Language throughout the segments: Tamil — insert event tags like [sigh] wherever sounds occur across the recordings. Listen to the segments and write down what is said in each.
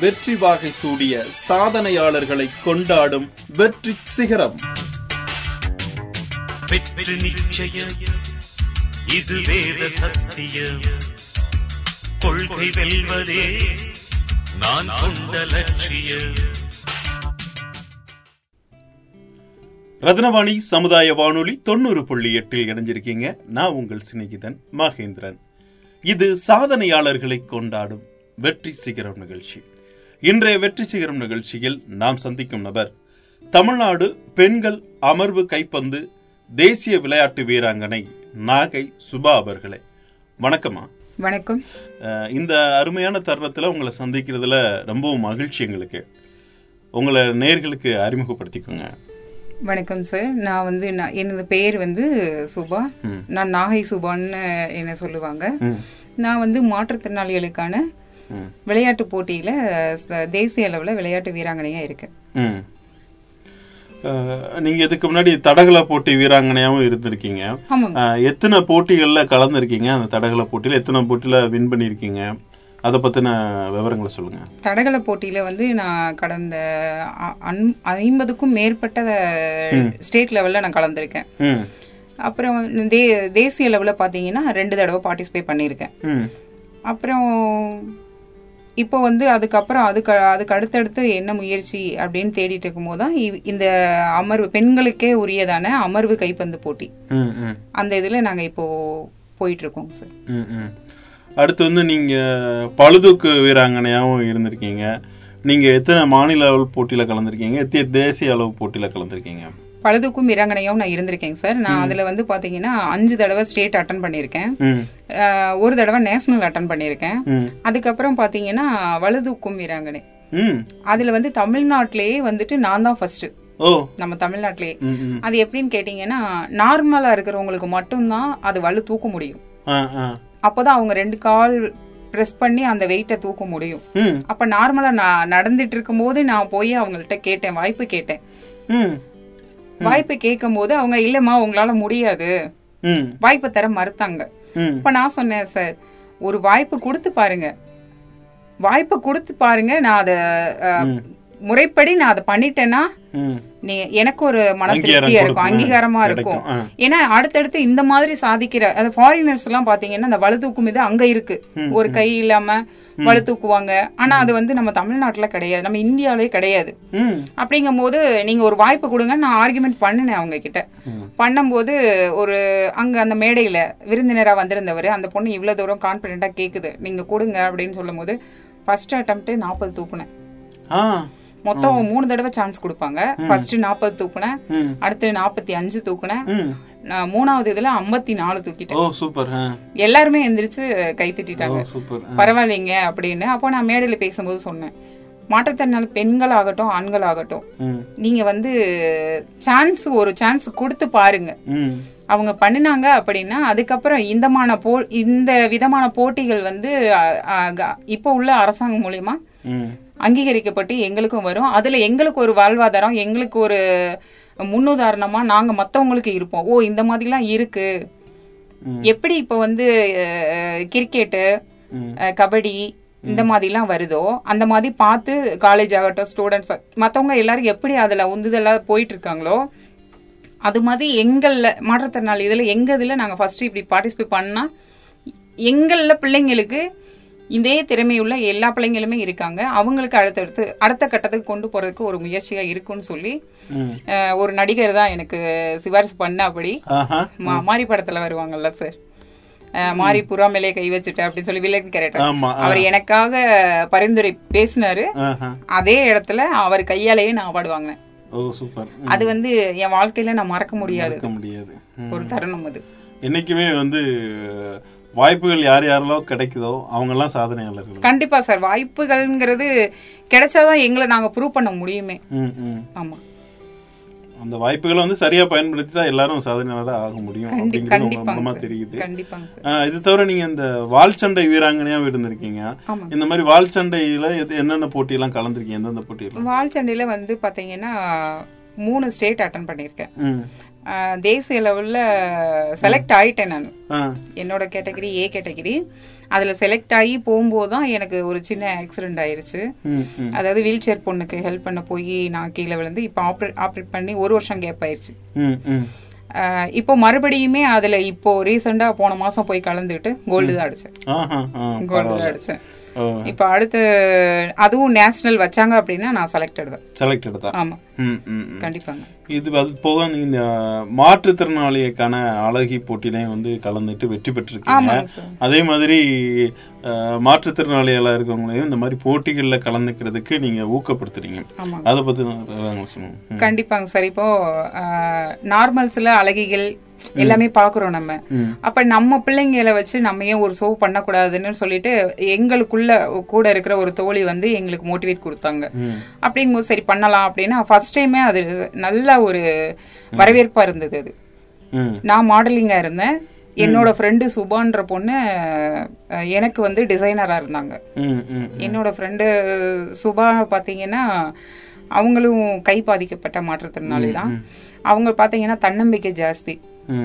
வெற்றி வாகை சூடிய சாதனையாளர்களை கொண்டாடும் வெற்றி சிகரம். வெற்றி இது வேத சத்தியம். கொள்கை வெல்வதே நான் கொண்ட லட்சியம். ரத்னவாணி சமுதாய வானொலி தொண்ணூறு புள்ளி எட்டில் இணைஞ்சிருக்கீங்க. நான் உங்கள் சிநேகிதன் மகேந்திரன். இது சாதனையாளர்களை கொண்டாடும் வெற்றி சிகரம் நிகழ்ச்சி. இன்றைய வெற்றி சிகரம் நிகழ்ச்சியில் நாம் சந்திக்கும் நபர் தமிழ்நாடு பெண்கள் அமர்வு கைப்பந்து தேசிய விளையாட்டு வீராங்கனை நாகை சுபா அவர்களே. வணக்கம்மா. வணக்கம். இந்த அருமையான தருணத்தில் உங்களை சந்திக்கிறதுல ரொம்பவும் மகிழ்ச்சி எங்களுக்கு. உங்களை நேர்களுக்கு அறிமுகப்படுத்திக்கோங்க. வணக்கம் சார். நான் வந்து நான் எனது பெயர் வந்து சுபா. நான் நாகை சுபான்னு என்ன சொல்லுவாங்க. நான் வந்து மாற்றுத்திறனாளிகளுக்கான. விளையாட்டு போட்டியில தேசிய அளவுல விளையாட்டு வீராங்கனையா இருக்கேன் ம். அஹ், நீங்க இதுக்கு முன்னாடி தடகள போட்டி வீராங்கனையாவும் இருந்திருக்கீங்க. எத்தனை போட்டிகள்ல கலந்துருக்கீங்க? அந்த தடகள போட்டியில எத்தனை போட்டியில வின் பண்ணிருக்கீங்க அதை பத்தின விவரங்களை சொல்லுங்க. தடகள போட்டியில வந்து நான் கடந்த அன்- ஐம்பதுக்கும் மேற்பட்ட ஸ்டேட் லெவல்ல நான் கலந்திருக்கேன். ம். அப்புறம் தே தேசிய லெவலில் பார்த்தீங்கன்னா ரெண்டு தடவை பார்ட்டிசிபேட் பண்ணியிருக்கேன். ம். அப்புறம் இப்போ வந்து அதுக்கப்புறம் அதுக்கு அதுக்கு அடுத்தடுத்து என்ன முயற்சி அப்படின்னு தேடிட்டு இருக்கும்போது தான் இந்த அமர்வு பெண்களுக்கே உரியதான அமர்வு கைப்பந்து போட்டி. அந்த இதில் நாங்கள் இப்போ போயிட்டு இருக்கோம் சார். அடுத்து வந்து நீங்க பழுதூக்கு வீராங்கனையாவும் இருந்திருக்கீங்க. நீங்க எத்தனை மாநில அளவு போட்டியில கலந்திருக்கீங்க? எத்தனை தேசிய அளவு போட்டியில கலந்திருக்கீங்க? பழுதுக்கும் இறங்கனையும் நான் இருந்திருக்கேன் சார். நான் அதில் வந்து பார்த்தீங்கன்னா அஞ்சு தடவை ஸ்டேட் அட்டன் பண்ணியிருக்கேன். ஒரு தடவை நேஷனல் அட்டன் பண்ணியிருக்கேன். அதுக்கப்புறம் பார்த்தீங்கன்னா வலுதூக்கும் வீராங்கனை. அதில் வந்து தமிழ்நாட்டிலேயே வந்துட்டு நான் தான் ஃபர்ஸ்ட் நம்ம தமிழ்நாட்டிலேயே. அது எப்படின்னு கேட்டிங்கன்னா நார்மலா இருக்கிறவங்களுக்கு மட்டும்தான் அது வலு தூக்க முடியும். அப்பதான் அவங்க ரெண்டு கால் பிரஸ் பண்ணி அந்த வெயிட்டை தூக்க முடியும். அப்ப நார்மலா நான் நடந்துட்டு இருக்கும்போது நான் போய் அவங்கள்ட்ட கேட்டேன் வாய்ப்பு கேட்டேன். வாய்ப்பு கேட்கும் போது அவங்க இல்லம்மா உங்களால முடியாது. வாய்ப்பு தர மறுத்தாங்க. இப்ப நான் சொன்னேன் சார் ஒரு வாய்ப்பு கொடுத்து பாருங்க. வாய்ப்பு கொடுத்து பாருங்க நான் அதை முறைப்படி நான் அதை பண்ணிட்டேன்னா நீ எனக்கு ஒரு மன திருப்தியா இருக்கும். அங்கீகாரமா. இருக்கும். ஏன்னா அடுத்தடுத்து இந்த மாதிரி சாதிக்கிற அது ஃபாரினர்ஸ் எல்லாம் பாத்தீங்கன்னா அந்த வலு தூக்கும் இது அங்க இருக்கு. ஒரு கை இல்லாம வலு தூக்குவாங்க ஆனா அது வந்து நம்ம தமிழ்நாட்டுல கிடையாது. நம்ம இந்தியாவிலே கிடையாது. அப்படிங்கும் போது நீங்க ஒரு வாய்ப்பு கொடுங்க நான் ஆர்குமெண்ட் பண்ணினேன் அவங்க கிட்ட பண்ணும்போது ஒரு அங்க அந்த மேடையில விருந்தினரா வந்திருந்தவர் அந்த பொண்ணு இவ்வளவு தூரம் கான்பிடென்ட்டா கேக்குது. நீங்க கொடுங்க அப்படின்னு சொல்லும் போது ஃபர்ஸ்ட் அட்டம்ப்டே நாற்பது தூக்குனேன். மொத்தம் மூணு தடவை சான்ஸ் கொடுப்பாங்க. ஃபர்ஸ்ட் நாற்பது தூக்குனேன். அடுத்து நாற்பத்தி அஞ்சு தூக்குனேன் நான் மூணாவது இதுல ஐம்பத்தி நாலு ஓ தூக்கிட்டேன் சூப்பர் எல்லாருமே எந்திரிச்சு கை தட்டிட்டாங்க. பரவாயில்லைங்க அப்படின்னு. அப்போ நான் மேடையில பேசும்போது சொன்னேன். மாற்றுத்திறனாளி பெண்கள் ஆகட்டும் ஆண்கள் ஆகட்டும் நீங்க வந்து சான்ஸ் ஒரு சான்ஸ் கொடுத்து பாருங்க. அவங்க பண்ணினாங்க அப்படின்னா அதுக்கப்புறம் இந்தமான போ இந்த விதமான போட்டிகள் வந்து இப்போ உள்ள அரசாங்கம் மூலியமா அங்கீகரிக்கப்பட்டு எங்களுக்கும் வரும். அதுல எங்களுக்கு ஒரு வாழ்வாதாரம் எங்களுக்கு ஒரு முன்னுதாரணமா நாங்க மத்தவங்களுக்கு இருப்போம். ஓ இந்த மாதிரிலாம் இருக்கு. எப்படி இப்ப வந்து கிரிக்கெட்டு கபடி இந்த மாதிரிலாம் வருதோ அந்த மாதிரி பார்த்து காலேஜ் ஆகட்டும் ஸ்டூடெண்ட்ஸ் மற்றவங்க எல்லாரும் எப்படி அதில் உந்துதலாக போயிட்டு இருக்காங்களோ அது மாதிரி எங்களில் மாற்றுத்திறனாளி இதில் எங்கள் இதில் நாங்கள் ஃபர்ஸ்ட் இப்படி பார்ட்டிசிபேட் பண்ணால் எங்களில் பிள்ளைங்களுக்கு இதே திறமையுள்ள எல்லா பிள்ளைங்களுமே இருக்காங்க. அவங்களுக்கு அடுத்தடுத்து அடுத்த கட்டத்துக்கு கொண்டு போறதுக்கு ஒரு முயற்சியா இருக்கும்னு சொல்லி ஒரு நடிகர் தான் எனக்கு சிபாரிசு பண்ண அப்படி மாரி படத்துல வருவாங்கல்ல சார் மாரி புறா மேலே கை வச்சுட்டு அப்படின்னு சொல்லி வில்லன் கேரக்டர். அவர் எனக்காக பரிந்துரை பேசினாரு. அதே இடத்துல அவர் கையாலேயே நான் அவார்டு வாங்கினேன் ம். அது வந்து என் வாழ்க்கையில நான் மறக்க முடியாது. முடியாது. ஒரு தருணம் அது. என்னைக்குமே வந்து வாய்ப்புகள் யார் யாரெல்லாம் கிடைக்குதோ அவங்கெல்லாம் சாதனையாளர்கள். கண்டிப்பா சார். வாய்ப்புகள்ங்கிறது கிடைச்சாதான் எங்களை நாங்க ப்ரூவ் பண்ண முடியுமே. ஆமா. அந்த வாய்ப்புகளை வந்து சரியா பயன்படுத்திட்டா எல்லாரும் சாதனையாளராக ஆக முடியும் அப்படிங்கிறது உங்க கண்டிப்பாங்க மூலமா சார். தெரியுது. இது தவிர நீங்க இந்த வால் சண்டை வீராங்கனையா இருந்திருக்கீங்க. இந்த மாதிரி வால் சண்டையில என்னென்ன போட்டியெல்லாம் கலந்துருக்கீங்க? எந்தெந்த போட்டியெல்லாம்? வால் சண்டையில வந்து பாத்தீங்கன்னா மூணு ஸ்டேட் அட்டன் பண்ணியிருக்கேன். தேசிய லெவல்ல செலக்ட் ஆயிட்டேன் நான். என்னோட கேட்டகரி ஏ கேட்டகரி அதுல செலக்ட் ஆகி போகும்போது தான் எனக்கு ஒரு சின்ன ஆக்சிடென்ட் ஆயிருச்சு. அதாவது வீல் சேர் பொண்ணுக்கு ஹெல்ப் பண்ண போய் நான் கீழே விழுந்து இப்போ ஆப்ரேட் ஆப்ரேட் பண்ணி ஒரு வருஷம் கேப் ஆயிருச்சு. இப்போ மறுபடியுமே அதுல இப்போ ரீசெண்டா போன மாசம் போய் கலந்துட்டு கோல்டு தான் அடிச்சேன். கோல்டு தான். அடிச்சேன். இப்போ அடுத்து அதுவும் நேஷனல் வச்சாங்க அப்படின்னா நான் செலக்டட் தான். செலக்டட் தான். ஆமா. ம், ம், ம். கண்டிப்பாங்க. இது அது போக இந்த மாற்றுத்திறனாளிக்கான அழகி போட்டிலையும் வந்து கலந்துட்டு வெற்றி பெற்றிருக்கீங்க. அதே மாதிரி அஹ், மாற்றுத்திறனாளிகளா இருக்கவங்களையும் இந்த மாதிரி போட்டிகள்ல கலந்துக்கிறதுக்கு நீங்க ஊக்கப்படுத்துறீங்க. அதை ம். கண்டிப்பாங்க சார். இப்போ நார்மல்ஸ்ல அழகிகள் எல்லாமே பாக்குறோம் நம்ம. அப்ப நம்ம பிள்ளைங்களை வச்சு நம்ம ஏன் ஒரு ஷோ பண்ணக்கூடாதுன்னு சொல்லிட்டு எங்களுக்குள்ள கூட இருக்கிற ஒரு தோழி வந்து எங்களுக்கு மோட்டிவேட் கொடுத்தாங்க. அப்படிங்கும்போது சரி பண்ணலாம் அப்படின்னா ஃபர்ஸ்ட் டைமே அது நல்ல ஒரு வரவேற்பா இருந்தது அது. நான் மாடலிங்கா இருந்தேன் என்னோட ஃப்ரெண்டு சுபான்ற பொண்ணு எனக்கு வந்து டிசைனரா இருந்தாங்க. என்னோட ஃப்ரெண்டு சுபா பாத்தீங்கன்னா அவங்களும் கை பாதிக்கப்பட்ட மாற்றுத்திறனாளி தான் அவங்க பாத்தீங்கன்னா தன்னம்பிக்கை ஜாஸ்தி.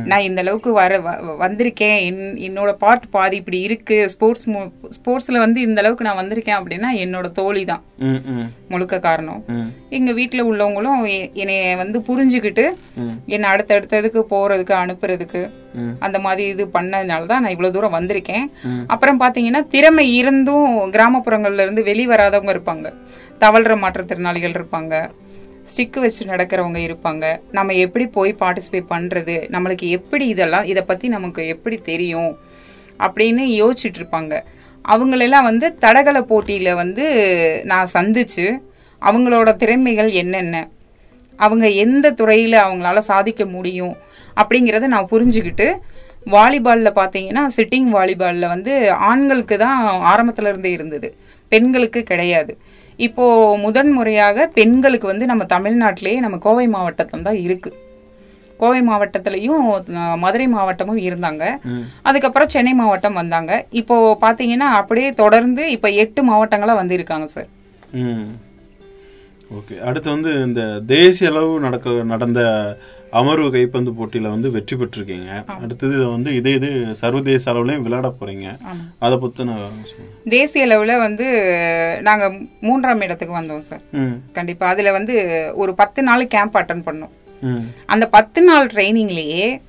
நான் இந்த அளவுக்கு வர வந்திருக்கேன் என்- என்னோட பார்ட் பாதி இப்படி இருக்கு ஸ்போர்ட்ஸ் ஸ்போர்ட்ஸ்ல வந்து இந்த அளவுக்கு நான் வந்திருக்கேன் அப்படின்னா என்னோட தோழி தான். முழுக்க காரணம். எங்க வீட்ல உள்ளவங்களும் என்னைய வந்து புரிஞ்சுக்கிட்டு. என்னை அடுத்தடுத்ததுக்கு போறதுக்கு அனுப்புறதுக்கு. அந்த மாதிரி இது பண்ணதுனால தான் நான் இவ்வளவு தூரம் வந்திருக்கேன். அப்புறம் பாத்தீங்கன்னா திறமை இருந்தும் கிராமப்புறங்கள்ல இருந்து வெளி வராதவங்க இருப்பாங்க தவழ்ற மாற்றுத்திறனாளிகள் இருப்பாங்க ஸ்டிக் வச்சு நடக்கிறவங்க இருப்பாங்க. நம்ம எப்படி போய் பார்ட்டிசிபேட் பண்ணுறது நம்மளுக்கு எப்படி இதெல்லாம் இதை பற்றி நமக்கு எப்படி தெரியும்? அப்படின்னு யோசிச்சுட்டு இருப்பாங்க. அவங்களெல்லாம் வந்து தடகள போட்டியில் வந்து நான் சந்திச்சு அவங்களோட திறமைகள் என்னென்ன? அவங்க எந்த துறையில் அவங்களால சாதிக்க முடியும்? அப்படிங்கிறத நான் புரிஞ்சுக்கிட்டு வாலிபாலில் பார்த்தீங்கன்னா சிட்டிங் வாலிபாலில் வந்து ஆண்களுக்கு தான் ஆரம்பத்தில் இருந்தே இருந்தது. பெண்களுக்கு கிடையாது. இப்போ முதன் முறையாக பெண்களுக்கு வந்து நம்ம தமிழ்நாட்டிலேயே நம்ம கோவை மாவட்டத்துல தான் இருக்கு. கோவை மாவட்டத்திலையும் மதுரை மாவட்டமும் இருந்தாங்க. அதுக்கப்புறம் சென்னை மாவட்டம் வந்தாங்க. இப்போ பாத்தீங்கன்னா அப்படியே தொடர்ந்து இப்ப எட்டு மாவட்டங்களா வந்து இருக்காங்க சார். ஓகே. அடுத்து வந்து இந்த தேசிய அளவு நடக்க நடந்த அமர்வு கைப்பந்து போட்டியில வந்து வெற்றி பெற்றிருக்கீங்க. அடுத்தது இதை வந்து இதே இது சர்வதேச அளவுலயும் விளையாட போறீங்க. அதை சொல்லுங்க. தேசிய அளவுல வந்து நாங்க மூன்றாம் இடத்துக்கு வந்தோம் சார். ம். கண்டிப்பா. அதுல வந்து ஒரு பத்து நாள் கேம்ப் அட்டன் பண்ணோம். அந்த பத்து நாள் ட்ரைனிங்லயே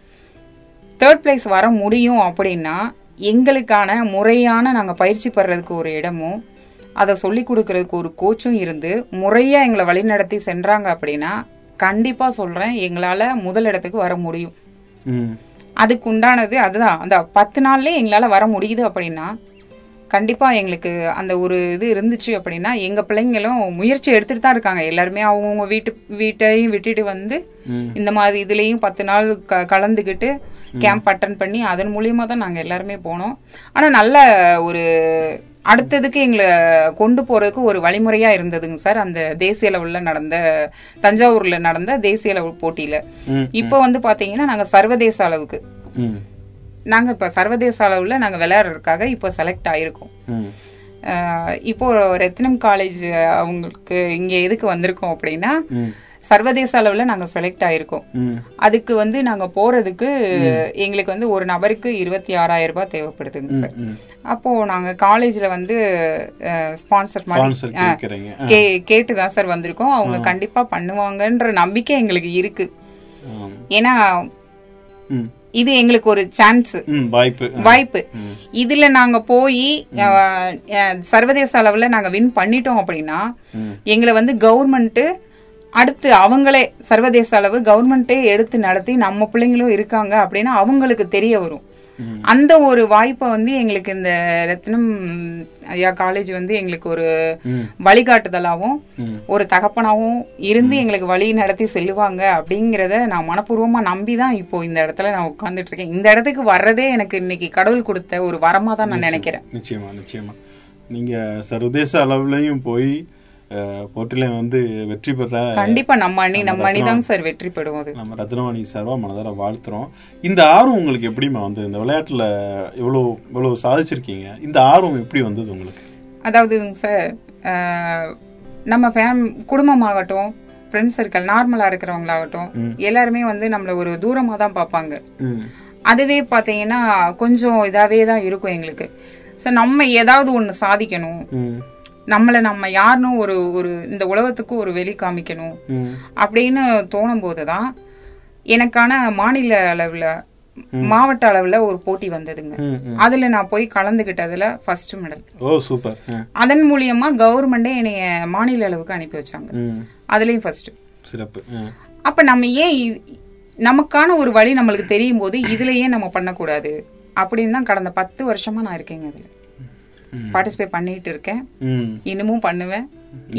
தேர்ட் பிளேஸ் வர முடியும் அப்படின்னா எங்களுக்கான முறையான நாங்க பயிற்சி பெறதுக்கு ஒரு இடமும் அதை சொல்லி கொடுக்கறதுக்கு ஒரு கோச்சும் இருந்து முறையா எங்களை வழிநடத்தி சென்றாங்க அப்படின்னா கண்டிப்பா சொல்றேன். எங்களால முதல் இடத்துக்கு வர முடியும். அதுக்கு உண்டானது அதுதான். அந்த பத்து நாள்லயே எங்களால வர முடியுது அப்படின்னா கண்டிப்பா எங்களுக்கு அந்த ஒரு இது இருந்துச்சு அப்படின்னா எங்க பிள்ளைங்களும் முயற்சி எடுத்துட்டு தான் இருக்காங்க. எல்லாருமே அவங்கவுங்க வீட்டு வீட்டையும் விட்டுட்டு வந்து. இந்த மாதிரி இதுலயும் பத்து நாள் க- கலந்துக்கிட்டு கேம்ப் அட்டன் பண்ணி அதன் மூலியமா தான் நாங்க எல்லாருமே போனோம். ஆனா நல்ல ஒரு அடுத்ததுக்கு எங்களை கொண்டு போறதுக்கு ஒரு வழிமுறையா இருந்ததுங்க சார். அந்த தேசிய லெவல்ல நடந்த தஞ்சாவூர்ல நடந்த தேசிய லெவல் போட்டியில. இப்போ வந்து பாத்தீங்கன்னா நாங்க சர்வதேச அளவுக்கு. நாங்க இப்ப சர்வதேச அளவுல நாங்க விளையாடுறதுக்காக இப்போ செலக்ட் ஆயிருக்கோம். இப்போ ரத்னம் காலேஜ் அவங்களுக்கு இங்க எதுக்கு வந்திருக்கோம் அப்படின்னா சர்வதேச அளவுல நாங்க செலக்ட் ஆயிருக்கோம். அதுக்கு வந்து நாங்க போறதுக்கு எங்களுக்கு வந்து ஒரு நபருக்கு இருபத்தி ஆறாயிரம் ரூபாய் தேவைப்படுதுங்க சார். அப்போ நாங்க காலேஜ்ல வந்து ஸ்பான்சர் மாதிரி கே கேட்டுதான் சார் வந்திருக்கோம். அவங்க கண்டிப்பா பண்ணுவாங்கன்ற நம்பிக்கை எங்களுக்கு இருக்கு. ஏன்னா இது எங்களுக்கு ஒரு சான்ஸ் வாய்ப்பு. வாய்ப்பு. இதுல நாங்க போய் சர்வதேச அளவுல நாங்க வின் பண்ணிட்டோம் அப்படின்னா எங்களை வந்து கவர்மெண்ட் அடுத்து அவங்களே சர்வதேச அளவு கவர்மெண்ட்டே எடுத்து நடத்தி நம்ம பிள்ளைங்களும் இருக்காங்க அப்படின்னா அவங்களுக்கு தெரிய வரும். அந்த ஒரு வாய்ப்பை வந்து எங்களுக்கு இந்த ரத்னம் ஐயா காலேஜ் வந்து எங்களுக்கு ஒரு வழிகாட்டுதலாவும் ஒரு தகப்பனாவும் இருந்து எங்களுக்கு வழி நடத்தி செல்லுவாங்க அப்படிங்கறத நான் மனப்பூர்வமா நம்பி தான் இப்போ இந்த இடத்துல நான் உட்கார்ந்துட்டு இருக்கேன். இந்த இடத்துக்கு வர்றதே எனக்கு இன்னைக்கு கடவுள் கொடுத்த ஒரு வரமா தான் நான் நினைக்கிறேன். நிச்சயமா நிச்சயமா. நீங்க சர்வதேச அளவுலயும் போய் போட்டியில வந்து வெற்றி பெற கண்டிப்பா நம்ம அணி நம்ம அணி தான் சார் வெற்றி பெறும் அது நம்ம ரத்னவாணி சார்பா மனதார வாழ்த்துறோம். இந்த ஆர்வம் உங்களுக்கு எப்படிமா வந்து இந்த விளையாட்டுல இவ்வளோ இவ்வளோ சாதிச்சிருக்கீங்க? இந்த ஆர்வம் எப்படி வந்தது உங்களுக்கு? அதாவது சார் நம்ம ஃபேம் குடும்பமாகட்டும் ஃப்ரெண்ட்ஸ் சர்க்கிள் நார்மலா இருக்கிறவங்களாகட்டும் எல்லாருமே வந்து நம்மள ஒரு தூரமா தான் பார்ப்பாங்க அதுவே பாத்தீங்கன்னா கொஞ்சம் இதாவே தான் இருக்கும் எங்களுக்கு. சார் நம்ம ஏதாவது ஒண்ணு சாதிக்கணும். நம்மள நம்ம யாருன்னு ஒரு ஒரு இந்த உலகத்துக்கு ஒரு வெளி காமிக்கணும். அப்படின்னு தோணும் போதுதான் எனக்கான மாநில அளவுல மாவட்ட அளவுல ஒரு போட்டி வந்ததுங்க. அதுல நான் போய் கலந்துகிட்டதுல ஃபர்ஸ்ட் மெடல் ஓ சூப்பர். அதன் மூலியமா கவர்மெண்டே என்னைய மாநில அளவுக்கு அனுப்பி வச்சாங்க. அதுலயும் ஃபர்ஸ்ட் சிறப்பு. அப்ப நம்ம ஏன் நமக்கான ஒரு வழி நம்மளுக்கு தெரியும் போது இதுல ஏன் நம்ம பண்ணக்கூடாது. அப்படின்னு தான் கடந்த பத்து வருஷமா நான் இருக்கேங்க அதுல. பார்ட்டிசிபேட் பண்ணிட்டு இருக்கேன். இன்னமும் பண்ணுவேன்.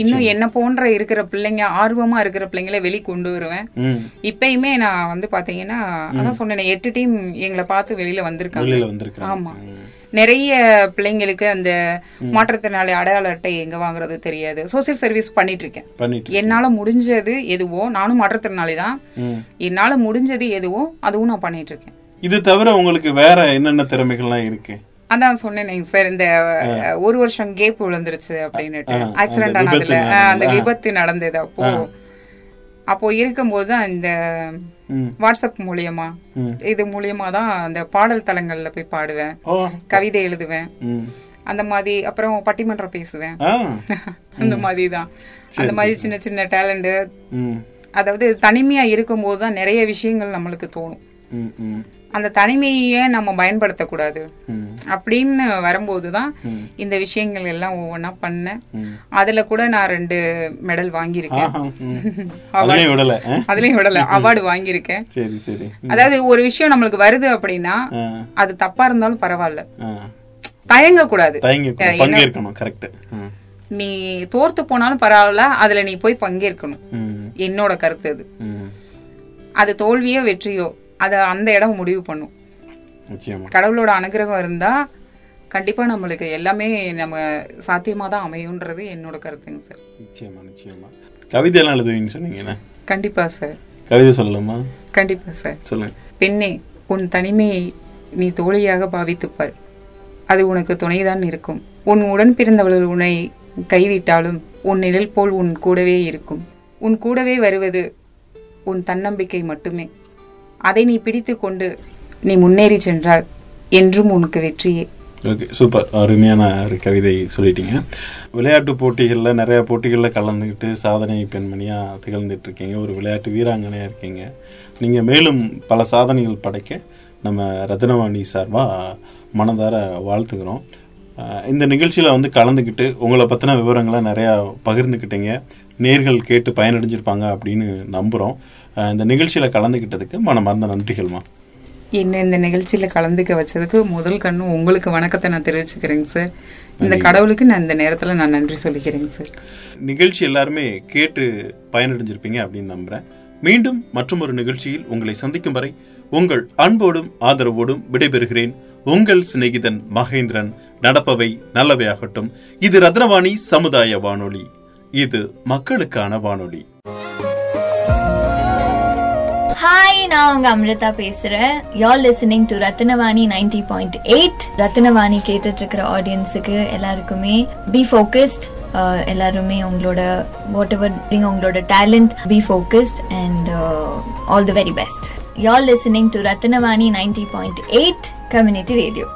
இன்னும் என்ன போன்ற இருக்கிற பிள்ளைங்க ஆர்வமா இருக்கிற பிள்ளைங்கள வெளி கொண்டு வருவேன். இப்பயுமே நான் வந்து பாத்தீங்கன்னா அதான் சொன்னேனே எட்டு டீம் எங்களை பார்த்து வெளியில வந்திருக்காங்க. ஆமா. நிறைய பிள்ளைங்களுக்கு அந்த மாற்றுத்திறனாளி அடையாள அட்டை எங்க வாங்குறது தெரியாது. சோசியல் சர்வீஸ் பண்ணிட்டு இருக்கேன். என்னால முடிஞ்சது எதுவோ நானும் மாற்றுத்திறனாளி தான். என்னால முடிஞ்சது எதுவோ அதுவும் நான் பண்ணிட்டு இருக்கேன். இது தவிர உங்களுக்கு வேற என்னென்ன திறமைகள்லாம் இருக்கு? அதான் சொன்னேன் சார் இந்த ஒரு வருஷம் கேப் விழுந்துருச்சு அப்படின்னுட்டு. ஆக்சிடென்ட் அந்த ஆனதுல அந்த. விபத்து நடந்தது அப்போ. அப்போ இருக்கும்போது ம். வாட்ஸ்அப் மூலியமா. இது மூலியமா தான் அந்த பாடல் தலங்கள்ல போய் பாடுவேன். கவிதை எழுதுவேன். அந்த மாதிரி அப்புறம் பட்டிமன்றம் பேசுவேன். [laughs] அந்த மாதிரி தான். அந்த மாதிரி சின்ன சின்ன டேலண்ட் அதாவது தனிமையா இருக்கும்போது தான் நிறைய விஷயங்கள் நம்மளுக்கு தோணும். அந்த தனிமையை நம்ம பயன்படுத்தக்கூடாது. அப்படின்னு வரும்போது தான் இந்த விஷயங்கள் எல்லாம் ஒவ்வொன்றா பண்ணேன். அதுல கூட நான் ரெண்டு மெடல் வாங்கியிருக்கேன். [laughs] அதுலயும் விடல அவார்டு வாங்கியிருக்கேன். அதாவது ஒரு விஷயம் நம்மளுக்கு வருது அப்படின்னா அது தப்பா இருந்தாலும் பரவாயில்ல. ஆ. தயங்க கூடாது தயங்கி பங்கேற்கணும் கரெக்ட் நீ தோர்த்து போனாலும் பரவாயில்ல அதுல நீ போய் பங்கேற்கணும். என்னோட கருத்து அது. அது தோல்வியோ வெற்றியோ அது அந்த இடம் முடிவு பண்ணும். கடவுளோட அனுகிரகம் இருந்தா கண்டிப்பா நம்மளுக்கு எல்லாமே நம்ம சாத்தியமா தான் அமையும்ன்றது என்னோட கருத்துங்க சார். நிச்சயமா நிச்சயமா. கவிதையெல்லாம் எழுதுவீங்கன்னு சொன்னீங்கண்ணே கண்டிப்பா சார். கவிதை சொல்லலாமா? கண்டிப்பா சார். சொல்லுங்க. பெண்ணே உன் தனிமையை நீ தோழியாக பாவித்துப் பார் அது உனக்கு துணைதான் இருக்கும். உன் உடன் பிறந்தவள் உன்னை கைவிட்டாலும் உன் நிழல் போல் உன் கூடவே இருக்கும். உன் கூடவே வருவது உன் தன்னம்பிக்கை மட்டுமே. அதை நீ பிடித்து கொண்டு நீ முன்னேறி சென்றால் என்றும் உனக்கு வெற்றியே. ஓகே சூப்பர் அருமையான ஒரு கவிதை சொல்லிட்டீங்க. விளையாட்டு போட்டிகளில் நிறைய போட்டிகளில் கலந்துக்கிட்டு சாதனை பெண்மணியாக திகழ்ந்துட்டு இருக்கீங்க ஒரு விளையாட்டு வீராங்கனையாக இருக்கீங்க. நீங்கள் மேலும் பல சாதனைகள் படைக்க நம்ம ரத்னவாணி சார்பாக மனதார வாழ்த்துக்கிறோம் இந்த நிகழ்ச்சியில் வந்து கலந்துக்கிட்டு உங்களை பற்றின விவரங்களை நிறையா பகிர்ந்துக்கிட்டீங்க நேர்கள் கேட்டு பயனடைஞ்சிருப்பாங்க அப்படின்னு நம்புகிறோம் இந்த நிகழ்ச்சியில் கலந்துக்கிட்டதுக்கு மனமார்ந்த நன்றிகள்மா. என்ன இந்த நிகழ்ச்சியில கலந்துக்க வச்சதுக்கு முதல் கண்ணும் உங்களுக்கு வணக்கத்தை நான் தெரிவிச்சுக்கிறேங்க சார். இந்த கடவுளுக்கு நான் இந்த நேரத்துல நான் நன்றி சொல்லிக்கிறேங்க சார். நிகழ்ச்சி எல்லாருமே கேட்டு பயனடைஞ்சிருப்பீங்க அப்படின்னு நம்புறேன். மீண்டும் மற்றும் ஒரு நிகழ்ச்சியில் உங்களை சந்திக்கும் வரை உங்கள் அன்போடும் ஆதரவோடும் விடைபெறுகிறேன். உங்கள் சிநேகிதன் மகேந்திரன் நடப்பவை நல்லவையாகட்டும். இது ரத்னவாணி சமுதாய வானொலி. இது மக்களுக்கான வானொலி. ஹாய் நான் உங்க அமிர்தா பேசுறேன். You're listening to Ratnavani ninety point eight Ratnavani கேட்டுட்டு இருக்கிற ஆடியன்ஸுக்கு எல்லாருக்குமே பி ஃபோக்கஸ்ட் எல்லாருமே உங்களோட வாட் எவர் உங்களோட talent be focused and all the very best you're listening to Ratnavani ninety point eight community radio